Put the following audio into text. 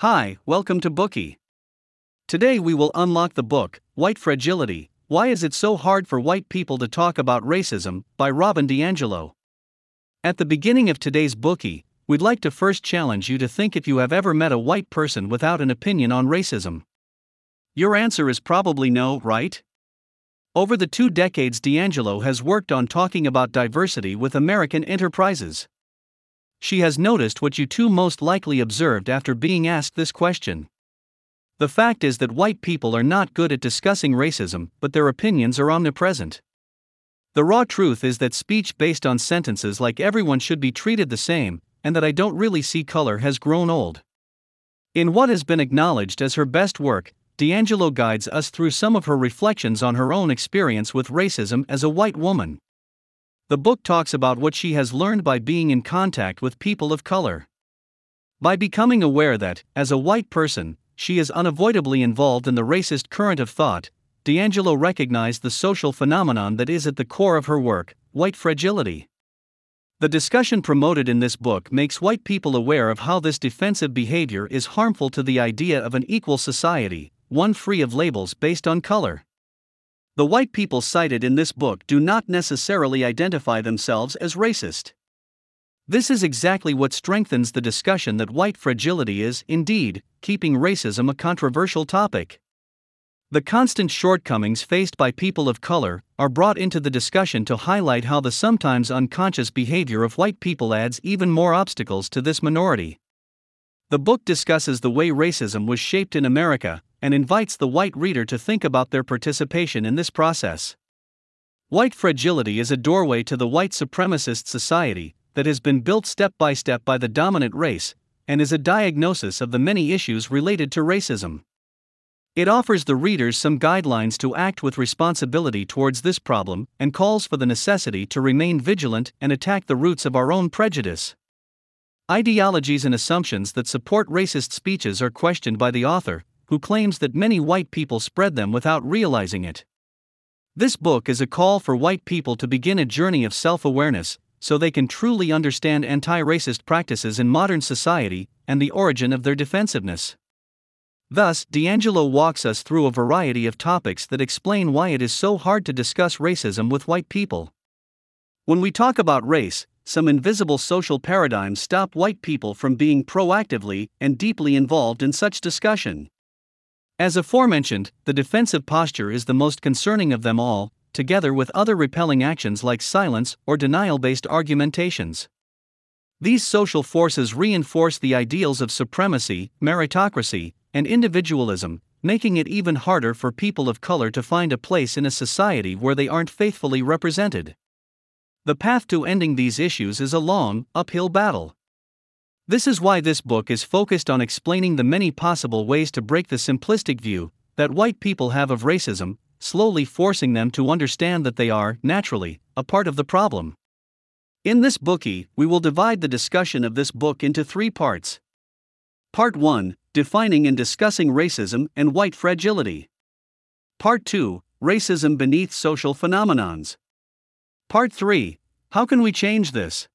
Hi, welcome to Bookie. Today we will unlock the book, White Fragility Why Is It So Hard for White People to Talk About Racism, by Robin DiAngelo. At the beginning of today's Bookie, we'd like to first challenge you to think if you have ever met a white person without an opinion on racism. Your answer is probably no, right? Over the two decades, DiAngelo has worked on talking about diversity with American enterprises. She has noticed what you two most likely observed after being asked this question. The fact is that white people are not good at discussing racism, but their opinions are omnipresent. The raw truth is that speech based on sentences like everyone should be treated the same, and that I don't really see color has grown old. In what has been acknowledged as her best work, DiAngelo guides us through some of her reflections on her own experience with racism as a white woman. The book talks about what she has learned by being in contact with people of color. By becoming aware that, as a white person, she is unavoidably involved in the racist current of thought, DiAngelo recognized the social phenomenon that is at the core of her work white fragility. The discussion promoted in this book makes white people aware of how this defensive behavior is harmful to the idea of an equal society, one free of labels based on color. The white people cited in this book do not necessarily identify themselves as racist. This is exactly what strengthens the discussion that white fragility is, indeed, keeping racism a controversial topic. The constant shortcomings faced by people of color are brought into the discussion to highlight how the sometimes unconscious behavior of white people adds even more obstacles to this minority. The book discusses the way racism was shaped in America, and invites the white reader to think about their participation in this process. White fragility is a doorway to the white supremacist society that has been built step by step by the dominant race, and is a diagnosis of the many issues related to racism. It offers the readers some guidelines to act with responsibility towards this problem and calls for the necessity to remain vigilant and attack the roots of our own prejudice. Ideologies and assumptions that support racist speeches are questioned by the author, who claims that many white people spread them without realizing it. This book is a call for white people to begin a journey of self awareness so they can truly understand anti racist practices in modern society and the origin of their defensiveness. Thus, DiAngelo walks us through a variety of topics that explain why it is so hard to discuss racism with white people. When we talk about race, some invisible social paradigms stop white people from being proactively and deeply involved in such discussion. As aforementioned, the defensive posture is the most concerning of them all, together with other repelling actions like silence or denial based argumentations. These social forces reinforce the ideals of supremacy, meritocracy, and individualism, making it even harder for people of color to find a place in a society where they aren't faithfully represented. The path to ending these issues is a long, uphill battle. This is why this book is focused on explaining the many possible ways to break the simplistic view that white people have of racism, slowly forcing them to understand that they are, naturally, a part of the problem. In this bookie, we will divide the discussion of this book into three parts. Part 1 Defining and discussing racism and white fragility. Part 2 Racism beneath social phenomenons. Part 3 How can we change this?